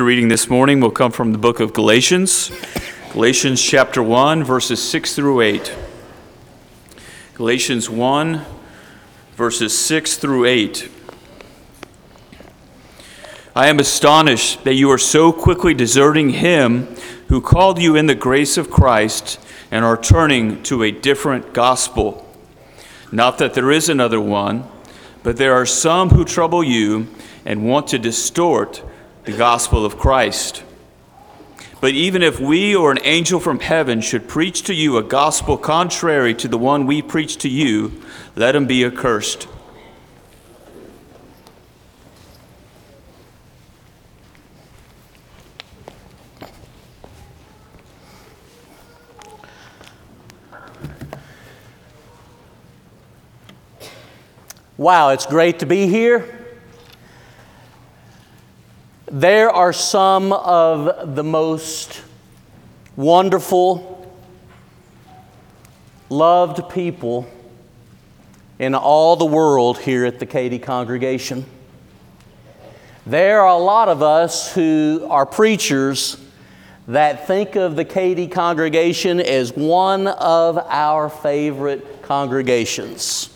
Reading this morning will come from the book of Galatians, Galatians chapter 1, verses 6 through 8. Galatians 1, verses 6 through 8. I am astonished that you are so quickly deserting him who called you in the grace of Christ and are turning to a different gospel. Not that there is another one, but there are some who trouble you and want to distort the gospel of Christ. But even if we or an angel from heaven should preach to you a gospel contrary to the one we preach to you, let him be accursed. Wow, it's great to be here. There are some of the most wonderful, loved people in all the world here at the Katy congregation. There are a lot of us who are preachers that think of the Katy congregation as one of our favorite congregations.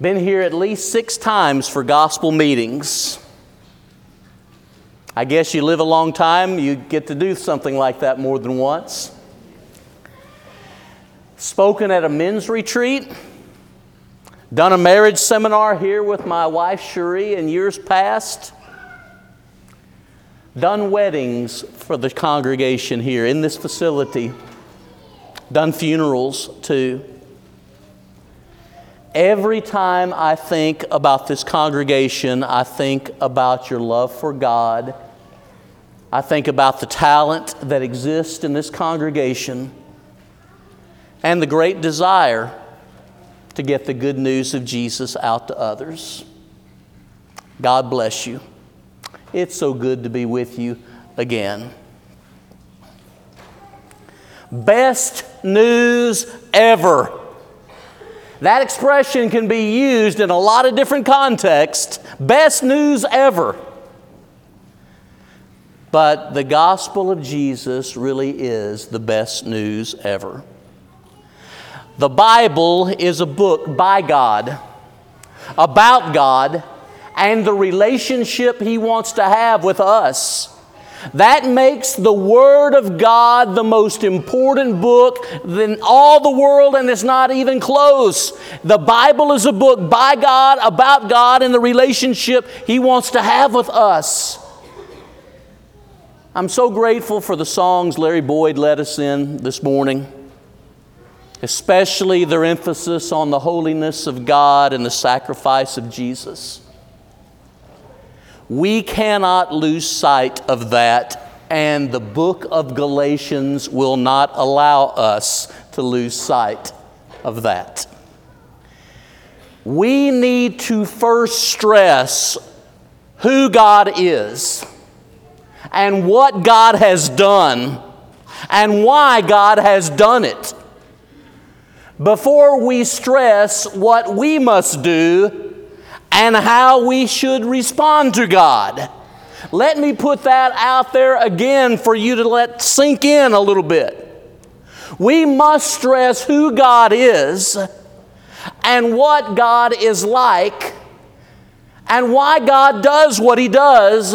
Been here at least six times for gospel meetings. I guess you live a long time, you get to do something like that more than once. Spoken at a men's retreat, done a marriage seminar here with my wife Cherie in years past, done weddings for the congregation here in this facility, done funerals too. Every time I think about this congregation, I think about your love for God. I think about the talent that exists in this congregation and the great desire to get the good news of Jesus out to others. God bless you. It's so good to be with you again. Best news ever. That expression can be used in a lot of different contexts. Best news ever. But the gospel of Jesus really is the best news ever. The Bible is a book by God, about God, and the relationship He wants to have with us. That makes the Word of God the most important book in all the world, and it's not even close. The Bible is a book by God, about God, and the relationship He wants to have with us. I'm so grateful for the songs Larry Boyd led us in this morning, especially their emphasis on the holiness of God and the sacrifice of Jesus. We cannot lose sight of that, and the book of Galatians will not allow us to lose sight of that. We need to first stress who God is and what God has done and why God has done it before we stress what we must do and how we should respond to God. Let me put that out there again for you to let sink in a little bit. We must stress who God is and what God is like and why God does what He does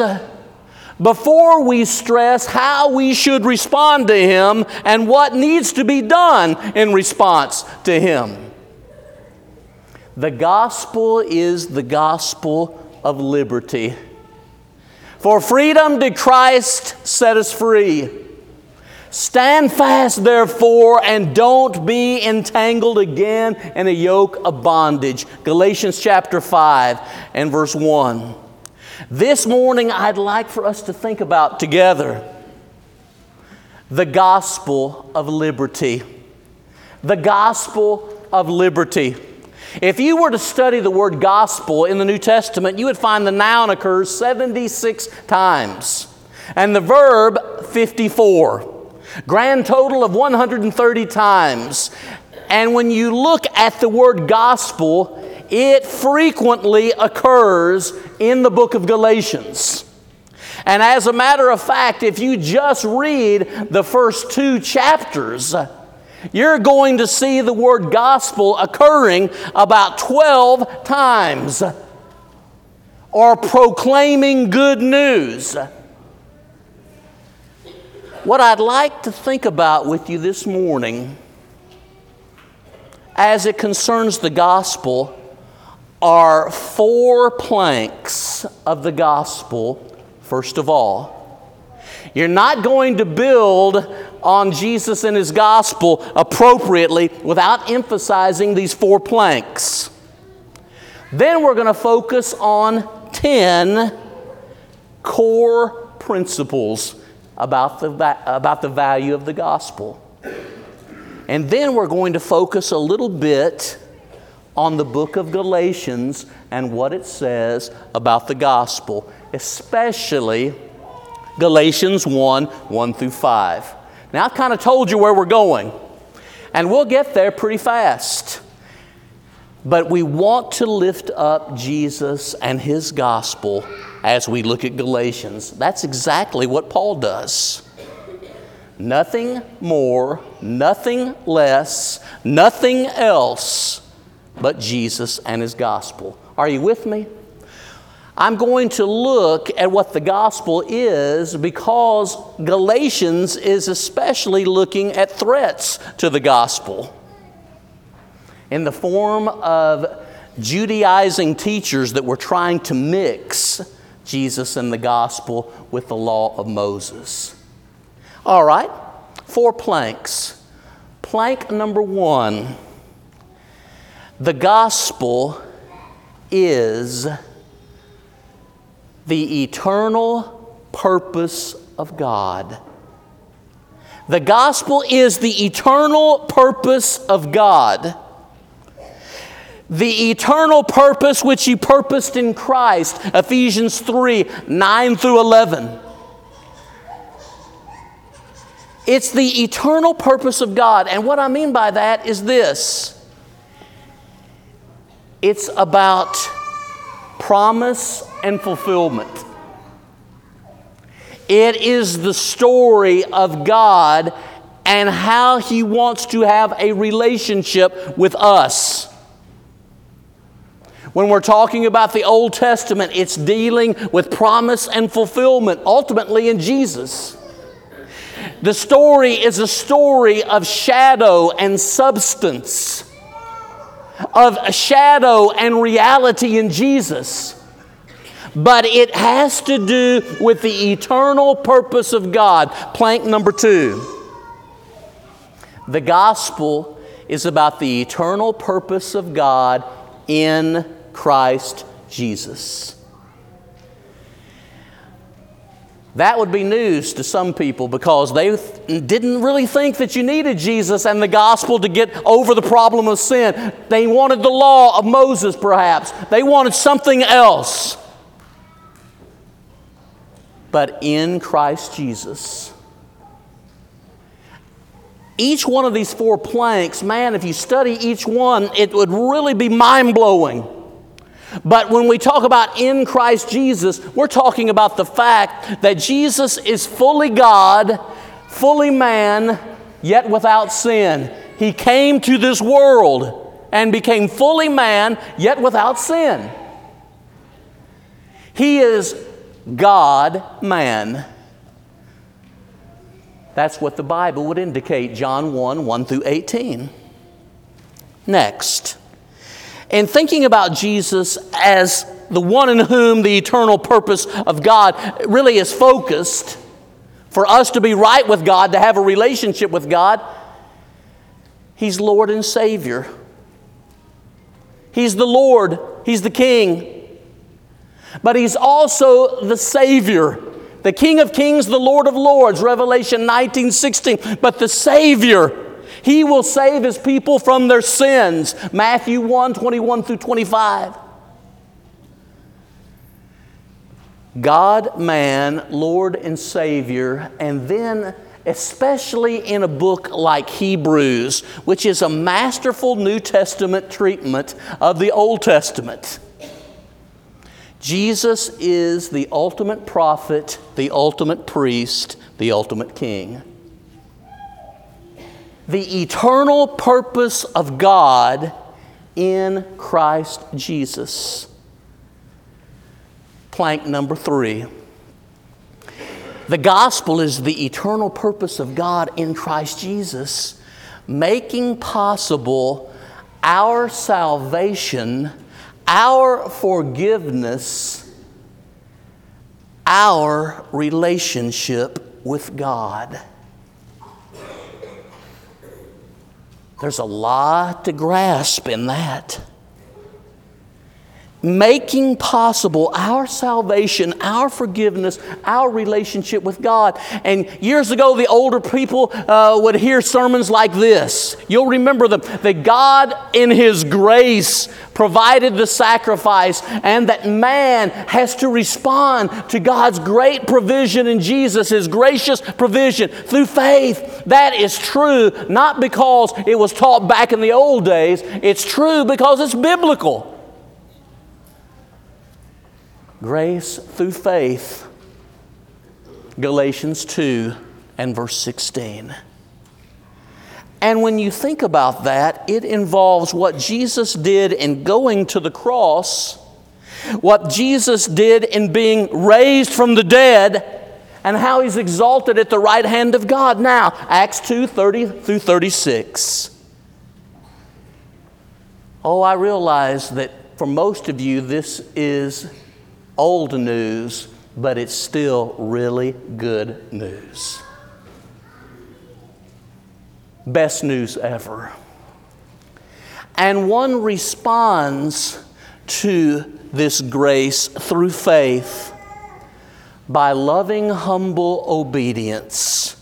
before we stress how we should respond to Him and what needs to be done in response to Him. The gospel is the gospel of liberty. For freedom did Christ set us free. Stand fast, therefore, and don't be entangled again in a yoke of bondage. Galatians chapter 5 and verse 1. This morning, I'd like for us to think about together the gospel of liberty. The gospel of liberty. If you were to study the word gospel in the New Testament, you would find the noun occurs 76 times and the verb 54. Grand total of 130 times. And when you look at the word gospel, it frequently occurs in the book of Galatians. And as a matter of fact, if you just read the first two chapters, you're going to see the word gospel occurring about 12 times or proclaiming good news. What I'd like to think about with you this morning, as it concerns the gospel, are four planks of the gospel, first of all. You're not going to build on Jesus and his gospel appropriately without emphasizing these four planks. Then we're going to focus on 10 core principles about the, about the value of the gospel. And then we're going to focus a little bit on the book of Galatians and what it says about the gospel, especially Galatians 1 1 through 5. Now, I've kind of told you where we're going, and we'll get there pretty fast. But we want to lift up Jesus and his gospel as we look at Galatians. That's exactly what Paul does. Nothing more, nothing less, nothing else but Jesus and his gospel. Are you with me? I'm going to look at what the gospel is because Galatians is especially looking at threats to the gospel in the form of Judaizing teachers that were trying to mix Jesus and the gospel with the law of Moses. All right, four planks. Plank number one the gospel is the eternal purpose of God. The gospel is the eternal purpose of God. The eternal purpose which He purposed in Christ, Ephesians 3 9 through 11. It's the eternal purpose of God. And what I mean by that is this it's about promise and fulfillment. It is the story of God and how He wants to have a relationship with us. When we're talking about the Old Testament, it's dealing with promise and fulfillment, ultimately in Jesus. The story is a story of shadow and substance of a shadow and reality in Jesus. But it has to do with the eternal purpose of God. Plank number two. The gospel is about the eternal purpose of God in Christ Jesus. That would be news to some people because they didn't really think that you needed Jesus and the gospel to get over the problem of sin. They wanted the law of Moses, perhaps. They wanted something else. But in Christ Jesus, each one of these four planks, man, if you study each one, it would really be mind blowing. But when we talk about in Christ Jesus, we're talking about the fact that Jesus is fully God, fully man, yet without sin. He came to this world and became fully man, yet without sin. He is God man. That's what the Bible would indicate, John 1 1 through 18. Next. And thinking about Jesus as the one in whom the eternal purpose of God really is focused, for us to be right with God, to have a relationship with God, He's Lord and Savior. He's the Lord, He's the King. But He's also the Savior, the King of Kings, the Lord of Lords, Revelation 19 16. But the Savior, he will save his people from their sins. Matthew 1 21 through 25. God, man, Lord, and Savior. And then especially in a book like Hebrews, which is a masterful New Testament treatment of the Old Testament. Jesus is the ultimate prophet, the ultimate priest, the ultimate king. The eternal purpose of God in Christ Jesus. Plank number three. The gospel is the eternal purpose of God in Christ Jesus, making possible our salvation, our forgiveness, our relationship with God. There's a lot to grasp in that making possible our salvation, our forgiveness, our relationship with God. And years ago, the older people uh, would hear sermons like this. You'll remember them that God, in His grace, provided the sacrifice, and that man has to respond to God's great provision in Jesus, His gracious provision through faith. That is true, not because it was taught back in the old days, it's true because it's biblical. Grace through faith, Galatians 2 and verse 16. And when you think about that, it involves what Jesus did in going to the cross, what Jesus did in being raised from the dead, and how he's exalted at the right hand of God. Now, Acts 2 30 through 36. Oh, I realize that for most of you, this is old news, but it's still really good news. Best news ever. And one responds to this grace through faith by loving, humble obedience.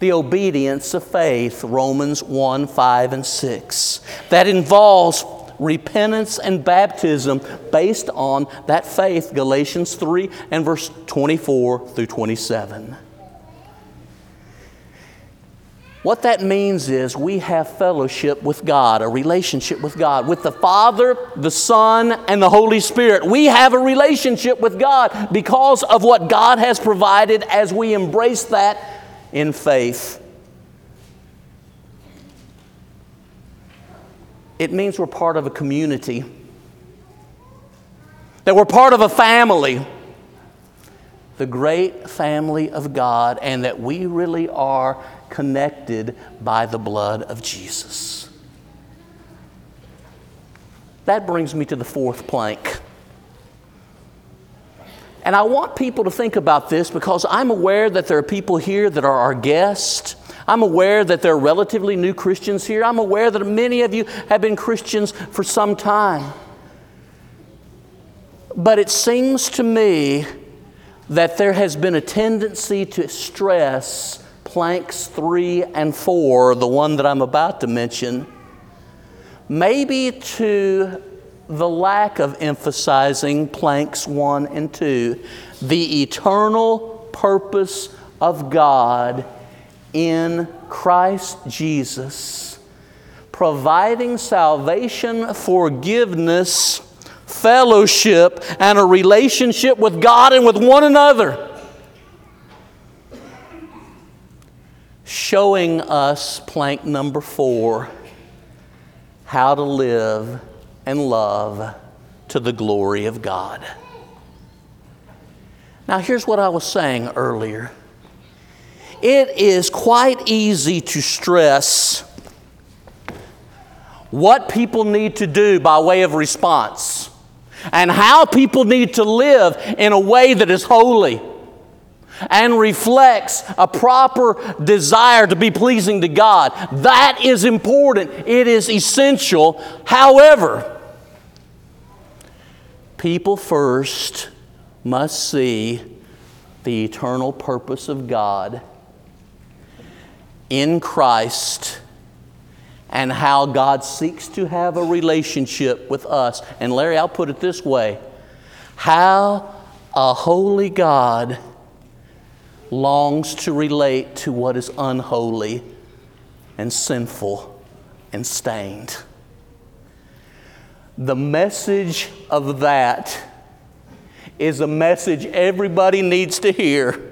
The obedience of faith, Romans 1 5 and 6. That involves repentance and baptism based on that faith, Galatians 3 and verse 24 through 27. What that means is we have fellowship with God, a relationship with God, with the Father, the Son, and the Holy Spirit. We have a relationship with God because of what God has provided as we embrace that in faith. It means we're part of a community, that we're part of a family, the great family of God, and that we really are connected by the blood of Jesus. That brings me to the fourth plank. And I want people to think about this because I'm aware that there are people here that are our guests I'm aware that there are relatively new Christians here. I'm aware that many of you have been Christians for some time. But it seems to me that there has been a tendency to stress planks three and four, the one that I'm about to mention, maybe to the lack of emphasizing planks one and two, the eternal purpose of God in Christ Jesus, providing salvation, forgiveness, fellowship, and a relationship with God and with one another. Showing us, plank number four, how to live and love to the glory of God. Now, here's what I was saying earlier it is quite easy to stress what people need to do by way of response and how people need to live in a way that is holy and reflects a proper desire to be pleasing to God. That is important, it is essential. However, people first must see the eternal purpose of God in Christ and how God seeks to have a relationship with us. And Larry, I'll put it this way how a holy God longs to relate to what is unholy and sinful and stained. The message of that is a message everybody needs to hear,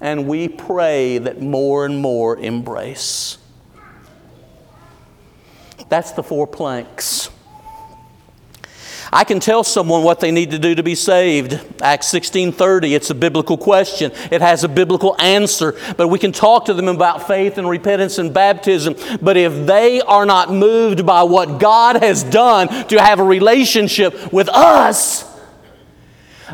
and we pray that more and more embrace. That's the four planks. I can tell someone what they need to do to be saved. Acts 16:30, it's a biblical question. It has a biblical answer, but we can talk to them about faith and repentance and baptism. But if they are not moved by what God has done to have a relationship with us,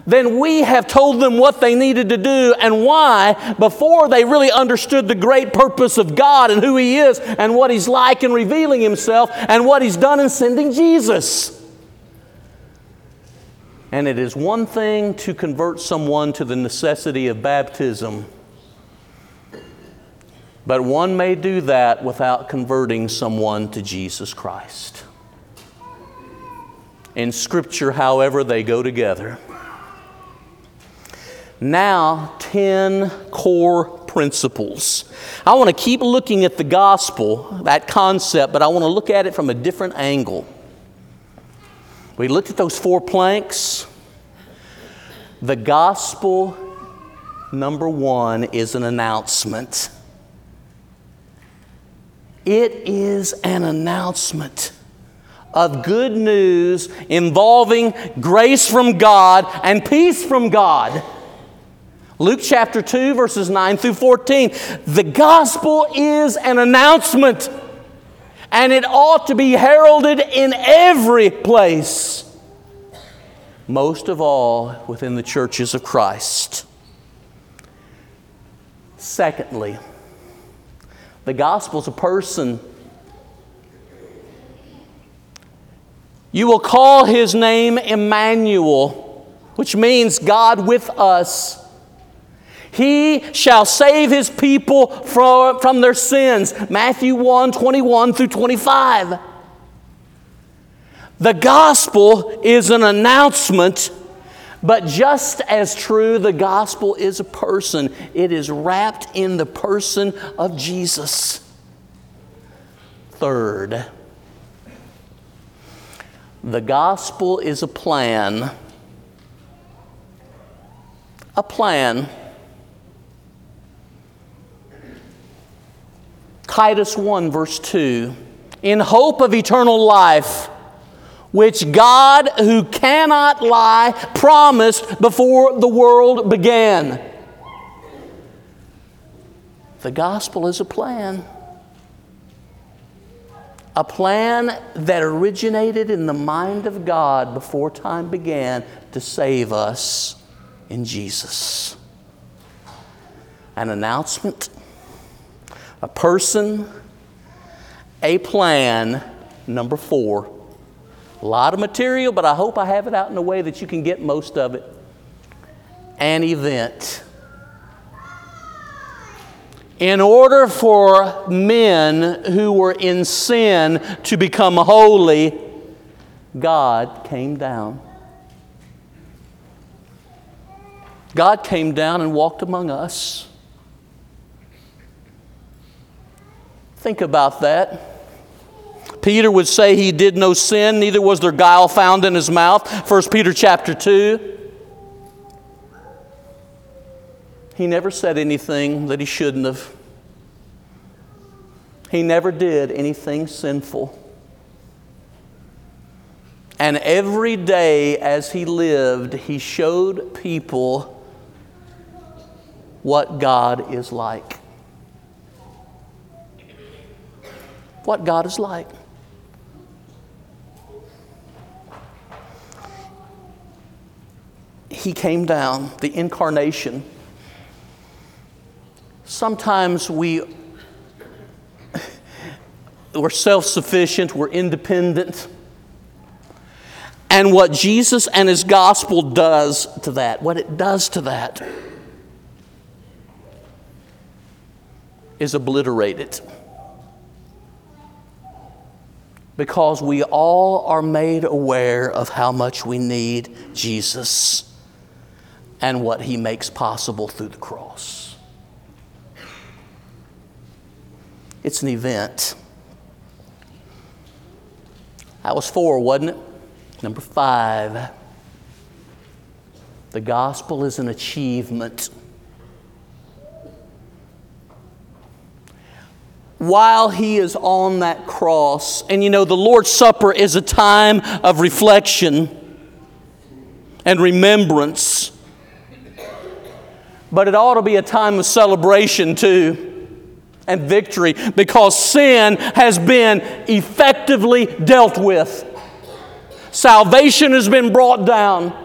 then we have told them what they needed to do and why before they really understood the great purpose of God and who He is and what He's like in revealing Himself and what He's done in sending Jesus. And it is one thing to convert someone to the necessity of baptism, but one may do that without converting someone to Jesus Christ. In Scripture, however, they go together. Now, 10 core principles. I want to keep looking at the gospel, that concept, but I want to look at it from a different angle. We looked at those four planks. The gospel, number one, is an announcement. It is an announcement of good news involving grace from God and peace from God. Luke chapter 2, verses 9 through 14. The gospel is an announcement, and it ought to be heralded in every place, most of all within the churches of Christ. Secondly, the gospel is a person. You will call his name Emmanuel, which means God with us. He shall save his people from, from their sins. Matthew 1 21 through 25. The gospel is an announcement, but just as true, the gospel is a person. It is wrapped in the person of Jesus. Third, the gospel is a plan. A plan. Titus 1, verse 2 in hope of eternal life, which God, who cannot lie, promised before the world began. The gospel is a plan. A plan that originated in the mind of God before time began to save us in Jesus. An announcement a person, a plan. Number four. A lot of material, but I hope I have it out in a way that you can get most of it. An event. In order for men who were in sin to become holy, God came down. God came down and walked among us. Think about that. Peter would say he did no sin, neither was there guile found in his mouth. 1 Peter chapter 2. He never said anything that he shouldn't have. He never did anything sinful. And every day as he lived, he showed people what God is like. What God is like. He came down, the incarnation. Sometimes we we're self-sufficient, we're independent. And what Jesus and his gospel does to that, what it does to that is obliterate it because we all are made aware of how much we need Jesus. and what he makes possible through the cross. It's an event. That was four, wasn't it? Number five. The gospel is an achievement. While he is on that cross, and you know, the Lord's Supper is a time of reflection and remembrance, but it ought to be a time of celebration too and victory because sin has been effectively dealt with. Salvation has been brought down.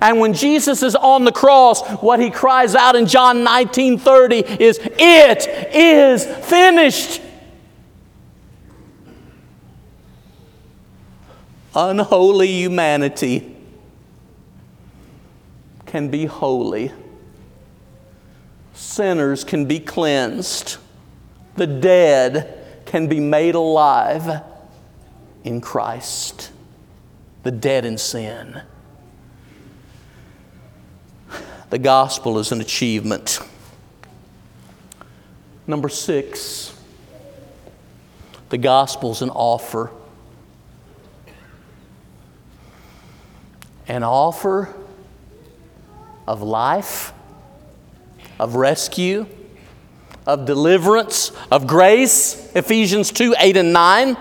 And when Jesus is on the cross, what he cries out in John 19 30 is, It is finished. Unholy humanity can be holy, sinners can be cleansed, the dead can be made alive in Christ, the dead in sin. The gospel is an achievement. Number six, the gospel is an offer. An offer of life, of rescue, of deliverance, of grace. Ephesians 2 8 and 9.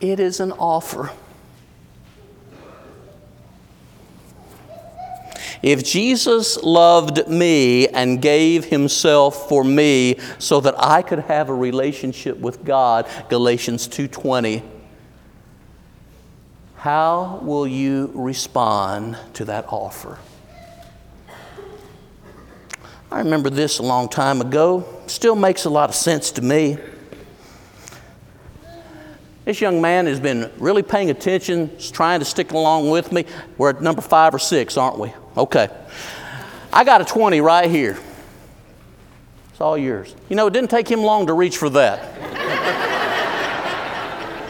It is an offer. If Jesus loved me and gave himself for me so that I could have a relationship with God, Galatians 2:20, how will you respond to that offer? I remember this a long time ago. Still makes a lot of sense to me. This young man has been really paying attention, trying to stick along with me. We're at number five or six, aren't we? Okay. I got a 20 right here. It's all yours. You know, it didn't take him long to reach for that.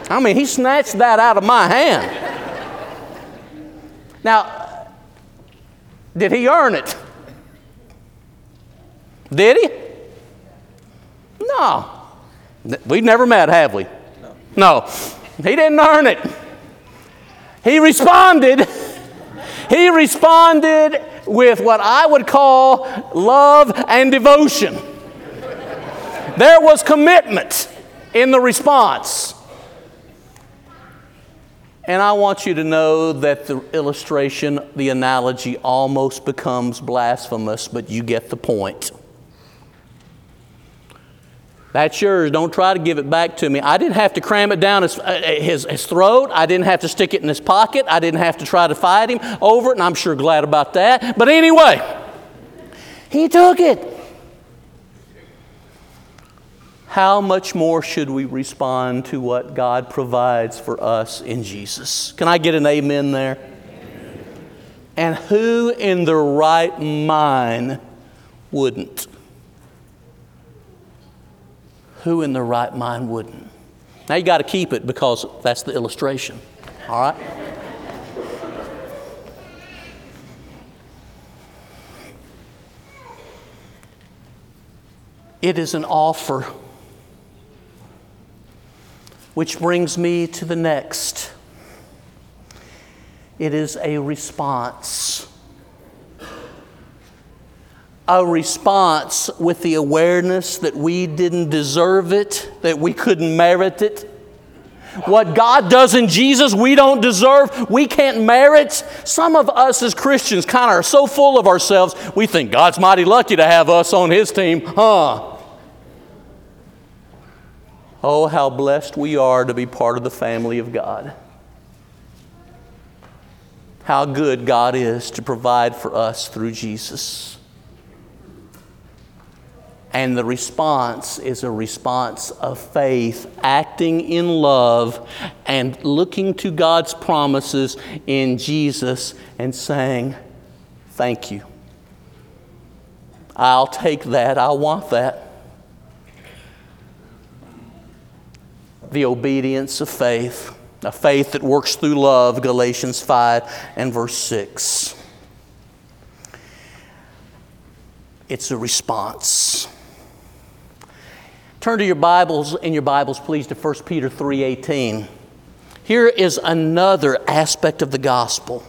I mean, he snatched that out of my hand. Now, did he earn it? Did he? No. We've never met, have we? No. He didn't earn it. He responded. He responded with what I would call love and devotion. There was commitment in the response. And I want you to know that the illustration, the analogy almost becomes blasphemous, but you get the point. That's yours. Don't try to give it back to me. I didn't have to cram it down his, uh, his, his, throat. I didn't have to stick it in his pocket. I didn't have to try to fight him over it, and I'm sure glad about that. But anyway, he took it. How much more should we respond to what God provides for us in Jesus? Can I get an amen there? And who in their right mind wouldn't? Who in their right mind wouldn't? Now you got to keep it because that's the illustration. All right? It is an offer. Which brings me to the next. It is a response a response with the awareness that we didn't deserve it, that we couldn't merit it. What God does in Jesus, we don't deserve, we can't merit. Some of us as Christians kind of are so full of ourselves, we think God's mighty lucky to have us on His team, huh? Oh, how blessed we are to be part of the family of God. How good God is to provide for us through Jesus. And the response is a response of faith, acting in love and looking to God's promises in Jesus and saying, Thank you. I'll take that. I want that. The obedience of faith. A faith that works through love, Galatians 5 and verse 6. It's a response. Turn to your Bibles in your Bibles please to 1 Peter 3:18. Here is another aspect of the gospel.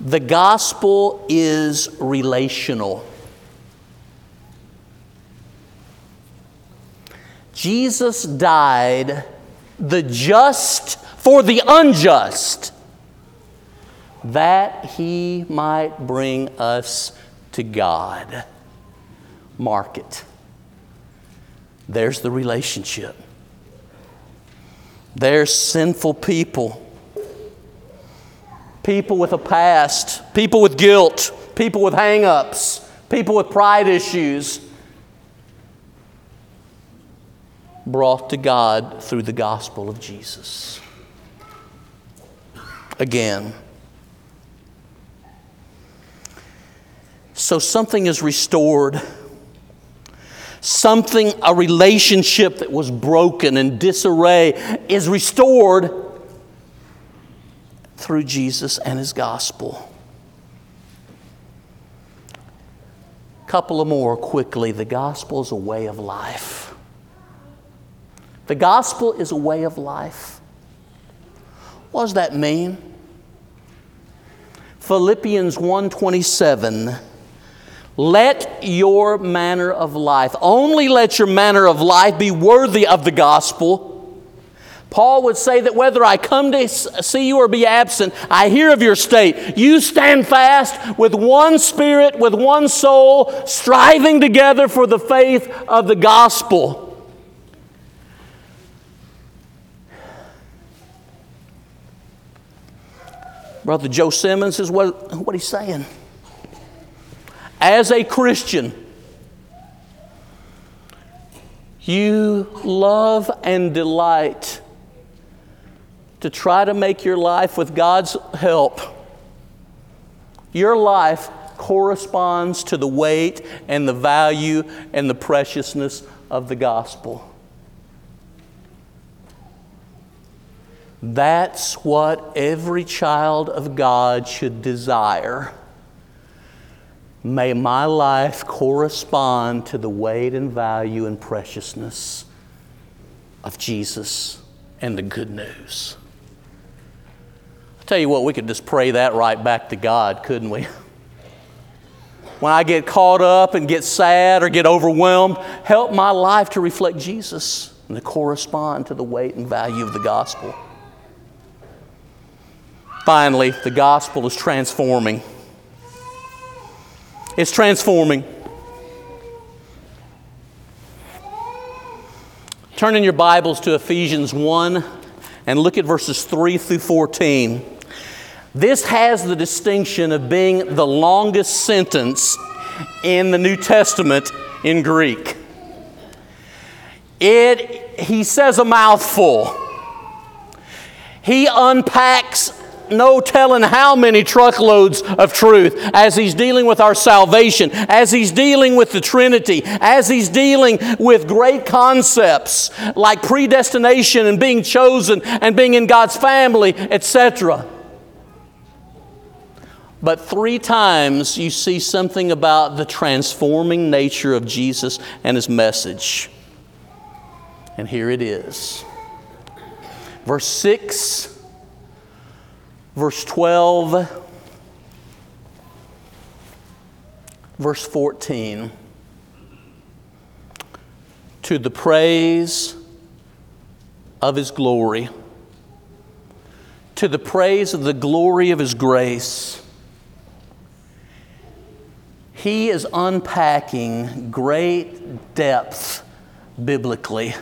The gospel is relational. Jesus died the just for the unjust that he might bring us to God. Mark it. There's the relationship. There's sinful people. People with a past, people with guilt, people with hang ups, people with pride issues, brought to God through the gospel of Jesus. Again, so something is restored. Something, a relationship that was broken and disarray, is restored through Jesus and His gospel. Couple of more quickly. The gospel is a way of life. The gospel is a way of life. What does that mean? Philippians 1:27 Let your manner of life, only let your manner of life be worthy of the gospel. Paul would say that whether I come to see you or be absent, I hear of your state. You stand fast with one spirit, with one soul, striving together for the faith of the gospel. Brother Joe Simmons is what, what he's saying. As a Christian, you love and delight to try to make your life with God's help. Your life corresponds to the weight and the value and the preciousness of the gospel. That's what every child of God should desire. May my life correspond to the weight and value and preciousness of Jesus and the good news. I tell you what, we could just pray that right back to God, couldn't we? When I get caught up and get sad or get overwhelmed, help my life to reflect Jesus and to correspond to the weight and value of the gospel. Finally, the gospel is transforming. It's transforming. Turn in your Bibles to Ephesians 1 and look at verses 3 through 14. This has the distinction of being the longest sentence in the New Testament in Greek. It, he says a mouthful. He unpacks no telling how many truckloads of truth as he's dealing with our salvation, as he's dealing with the Trinity, as he's dealing with great concepts like predestination and being chosen and being in God's family, etc. But three times you see something about the transforming nature of Jesus and his message. And here it is. Verse 6 verse 12, verse 14. To the praise of his glory, to the praise of the glory of his grace. He is unpacking great depth biblically,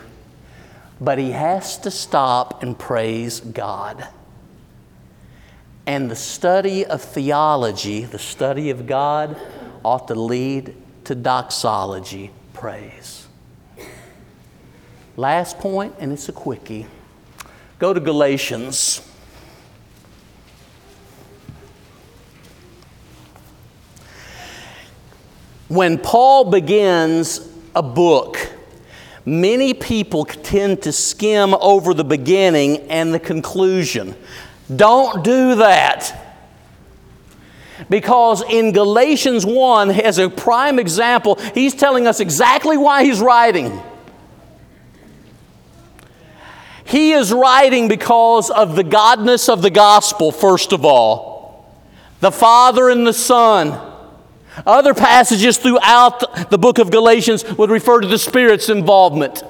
but he has to stop and praise God. And the study of theology, the study of God, ought to lead to doxology, praise. Last point, and it's a quickie. Go to Galatians. When Paul begins a book, Many people tend to skim over the beginning and the conclusion. Don't do that. Because in Galatians 1, as a prime example, he's telling us exactly why he's writing. He is writing because of the godness of the gospel, first of all. The Father and the Son. Other passages throughout the book of Galatians would refer to the Spirit's involvement.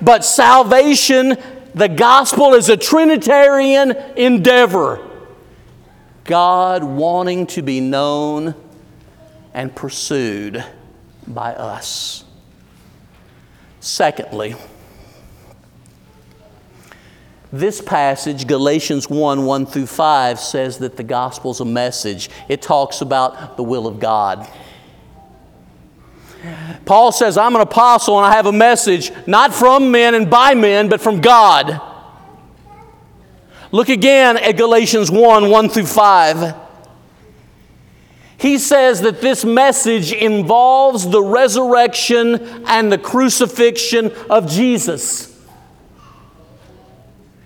But salvation, the gospel, is a Trinitarian endeavor. God wanting to be known and pursued by us. Secondly, this passage, Galatians 1 1 through 5, says that the gospel's a message. It talks about the will of God. Paul says, I'm an apostle and I have a message, not from men and by men, but from God. Look again at Galatians 1 1 through 5. He says that this message involves the resurrection and the crucifixion of Jesus.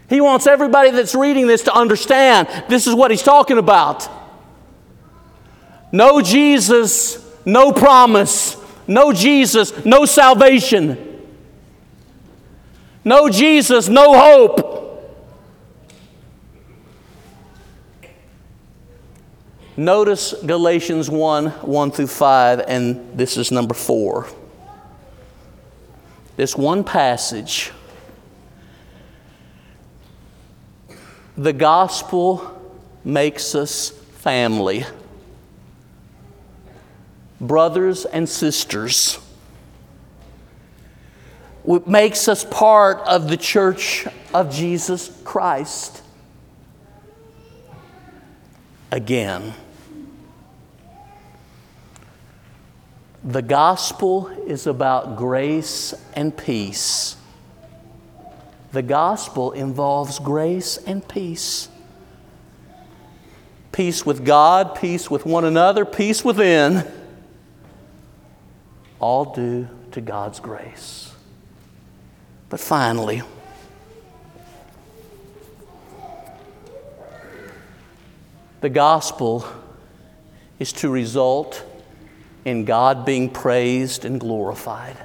He wants everybody that's reading this to understand this is what he's talking about. No Jesus, no promise. No Jesus, no salvation. No Jesus, no hope. Notice Galatians 1 1 through 5, and this is number 4. This one passage The gospel makes us family, brothers and sisters. It makes us part of the church of Jesus Christ. Again, the gospel is about grace and peace. The gospel involves grace and peace peace with God, peace with one another, peace within, all due to God's grace. But finally, the gospel is to result in God being praised and glorified.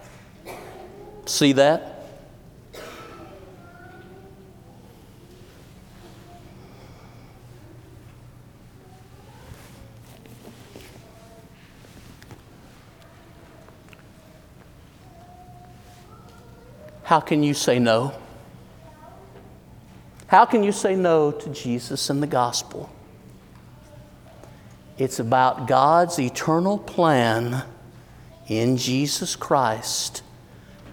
See that? How can you say no? How can you say no to Jesus and the gospel? It's about God's eternal plan in Jesus Christ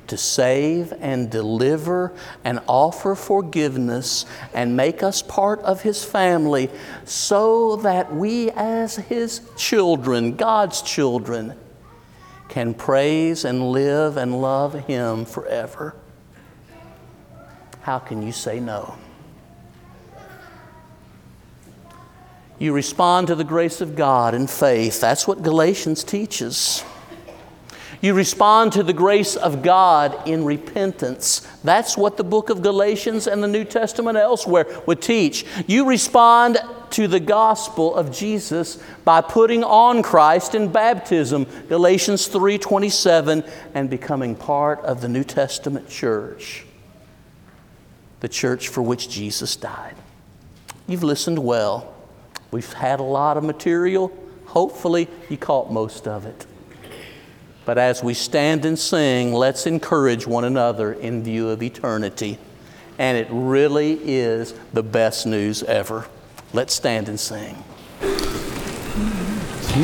to save and deliver and offer forgiveness and make us part of His family so that we, as His children, God's children, can praise and live and love Him forever. How can you say no? You respond to the grace of God in faith. That's what Galatians teaches. You respond to the grace of God in repentance. That's what the book of Galatians and the New Testament elsewhere would teach. You respond to the gospel of Jesus by putting on Christ in baptism, Galatians 3:27, and becoming part of the New Testament church the church for which Jesus died. You've listened well. We've had a lot of material. Hopefully, you caught most of it. But as we stand and sing, let's encourage one another in view of eternity. And it really is the best news ever. Let's stand and sing.